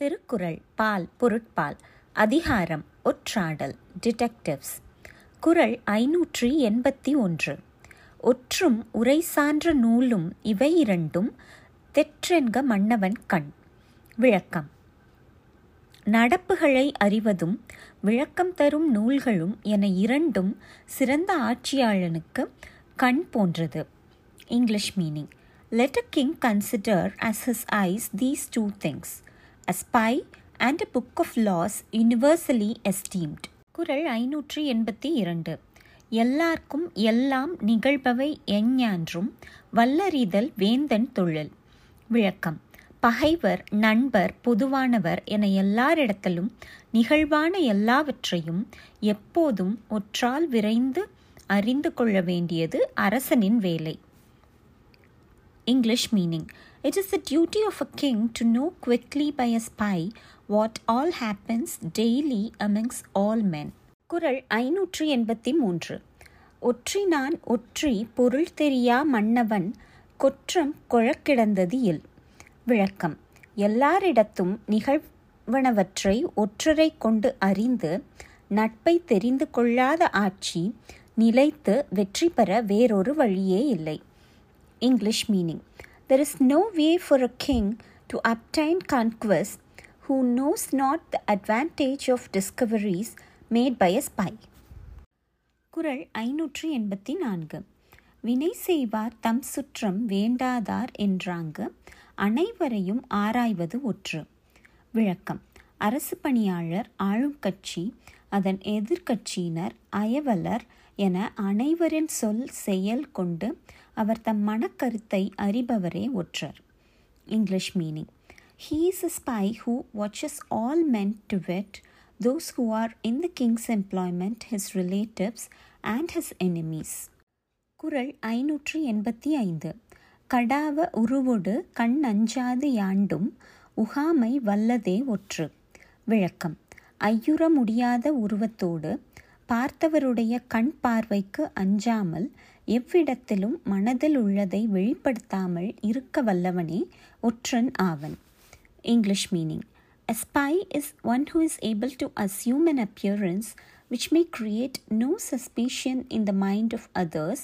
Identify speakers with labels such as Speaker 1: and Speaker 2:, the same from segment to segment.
Speaker 1: திருக்குறள் பால் பொருட்பால் அதிகாரம் ஒற்றாடல் டிடெக்டிவ்ஸ் குறள் ஐநூற்றி எண்பத்தி ஒன்று. ஒற்றும் உரை சான்ற நூலும் இவை இரண்டும் தெற்றென்க மன்னவன் கண். விளக்கம். நடப்புகளை அறிவதும் விளக்கம் தரும் நூல்களும் என இரண்டும் சிறந்த ஆட்சியாளனுக்கு கண் போன்றது. English meaning. Let a king consider as his eyes these two things a spy and a book of laws universally esteemed. குரல் ஐநூற்றி எண்பத்தி இரண்டு. எல்லார்க்கும் எல்லாம் நிகழ்பவை எஞ்ஞான்றும் வல்லறிதல் வேந்தன் தொழில். விளக்கம். பகைவர் நண்பர் பொதுவானவர் என எல்லாரிடத்திலும் நிகழ்வான எல்லாவற்றையும் எப்போதும் ஒற்றால் விரைந்து அறிந்து கொள்ள வேண்டியது அரசனின் வேலை. English meaning. It is the duty of a king to know quickly by a spy what all happens daily amongst all men. குரல் ஐநூற்றி எண்பத்தி மூன்று. ஒற்றினான் ஒற்றி பொருள் தெரியா மன்னவன் கொற்றம் கொழக்கிடந்தது இல். விளக்கம். எல்லாரிடத்தும் நிகழ்வனவற்றை ஒற்றரை கொண்டு அறிந்து நட்பை தெரிந்து கொள்ளாத ஆட்சி நிலைத்து வெற்றி பெற வேறொரு வழியே இல்லை. English meaning. There is no way for a king to obtain conquest who knows not the advantage of discoveries made by a spy. குரல் ஐநூற்றி எண்பத்தி நான்கு. வினை செய்வார் தம் சுற்றம் வேண்டாதார் என்றாங்கு. அனைவரையும் ஆராய்வது ஒற்று. விளக்கம். அரசு பணியாளர் ஆளும் கட்சி அதன் எதிர்கட்சியினர் அயவலர் என அனைவரின் சொல் செயல் கொண்டு அவர் தம் மனக்கருத்தை அறிபவரே ஒற்றர். English meaning. He is a spy who watches all men to wit those who are in the king's employment his relatives and his enemies குரல் ஐநூற்றி எண்பத்தி ஐந்து. கடாவ உருவொடு கண் அஞ்சாது யாண்டும் உகாமை வல்லதே ஒற்று. விளக்கம். ஐயுற முடியாத உருவத்தோடு பார்த்தவருடைய கண் பார்வைக்கு அஞ்சாமல் எவ்விடத்திலும் மனதில் உள்ளதை வெளிப்படுத்தாமல் இருக்க வல்லவனே ஒற்றன் ஆவன் English meaning A spy is one who is able to assume an appearance which may create no suspicion in the mind of others,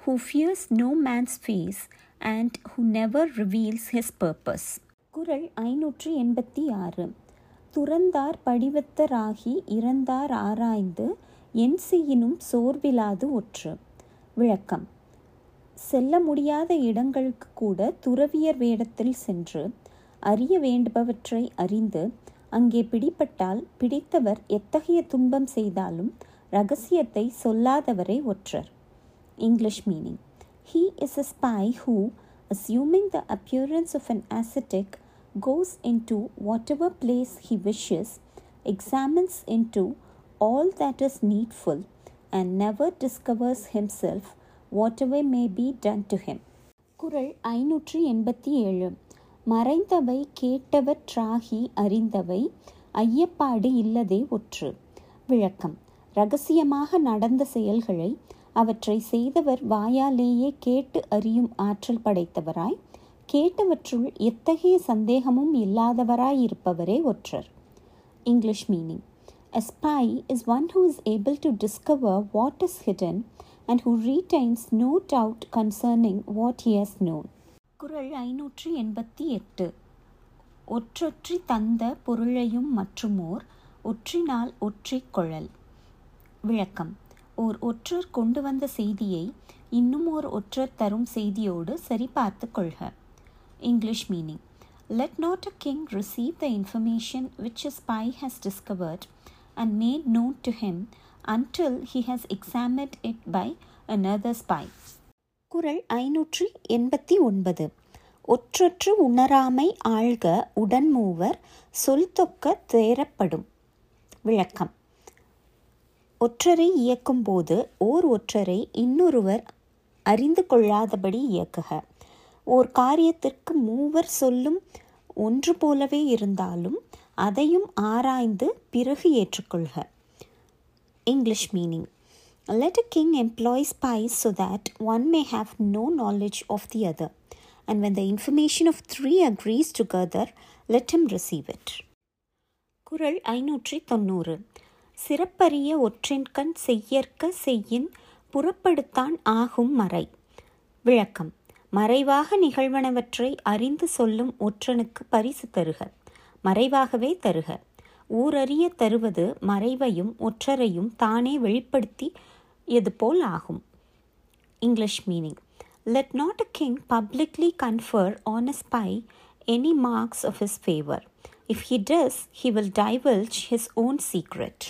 Speaker 1: who fears no man's face, and who never reveals his purpose. குறள் ஐநூற்றி எண்பத்தி ஆறு துறந்தார் படிவத்தராகி இறந்தார் ஆராய்ந்து என் செய்யினும் சோர்விலாது ஒற்று விளக்கம். செல்ல முடியாத இடங்களுக்கு கூட துறவியர் வேடத்தில் சென்று அறிய வேண்டுபவற்றை அறிந்து அங்கே பிடிப்பட்டால் பிடித்தவர் எத்தகைய துன்பம் செய்தாலும் ரகசியத்தை சொல்லாதவரே ஒற்றர். English meaning. He is a spy who assuming the appearance of an ascetic goes into whatever place he wishes, examines into all that is needful, and never discovers himself whatever may be done to him. குரல் ஐநூற்றி எண்பத்தி ஏழு. மறைந்தவை கேட்டவர் ட்ராகி அறிந்தவை ஐயப்பாடு இல்லதே ஒற்று. விளக்கம். ரகசியமாக நடந்த செயல்களை அவற்றை செய்தவர் வாயாலேயே கேட்டு அறியும் ஆற்றல் படைத்தவராய் கேட்டவற்றுள் எத்தகைய சந்தேகமும் இல்லாதவராய் இருப்பவரே ஒற்றர். English meaning. A spy is one who is able to discover what is hidden and who retains no doubt concerning what he has known. குறள் ஐநூற்றி எண்பத்தி எட்டு ஒற்றொற்றி தந்த பொருளையும் மற்றுமோர் ஒற்றினால் ஒற்றிக் கொழல் விளக்கம் ஓர் ஒற்றர் கொண்டு வந்த செய்தியை இன்னும் ஓர் ஒற்றர் தரும் செய்தியோடு சரிபார்த்து கொள்க English meaning Let not a king receive the information which a spy has discovered and made known to him until he has examined it by another spy. குரல் ஐநூற்றி எண்பத்தி ஒன்பது. ஒற்றொற்று உணராமை ஆழ்க உடன்மூவர் சொல் தொக்க தேரப்படும் விளக்கம். ஒற்றரை இயக்கும்போது ஓர் ஒற்றரை இன்னொருவர் அறிந்து கொள்ளாதபடி இயக்குக. ஓர் காரியத்திற்கு மூவர் சொல்லும் ஒன்று போலவே இருந்தாலும் அதையும் ஆராய்ந்து பிறகு ஏற்றுக்கொள்க English meaning let a king employ spies so that one may have no knowledge of the other and when the information of three agrees together let him receive it. குரல் ஐநூற்றி தொண்ணூறு சிறப்பறிய ஒற்றின்கண் செய்யற்க செய்யின் புறப்படுத்தான் ஆகும் மறை விளக்கம் மறைவாக நிகழ்வனவற்றை அறிந்து சொல்லும் ஒற்றனுக்கு பரிசு தருக மறைவாகவே தருக. ஊரறிய தருவது மறைவையும் ஒற்றரையும் தானே வெளிப்படுத்தியது போல் ஆகும். English meaning. Let not a king publicly confer on a spy any marks of his favour if he does he will divulge his own secret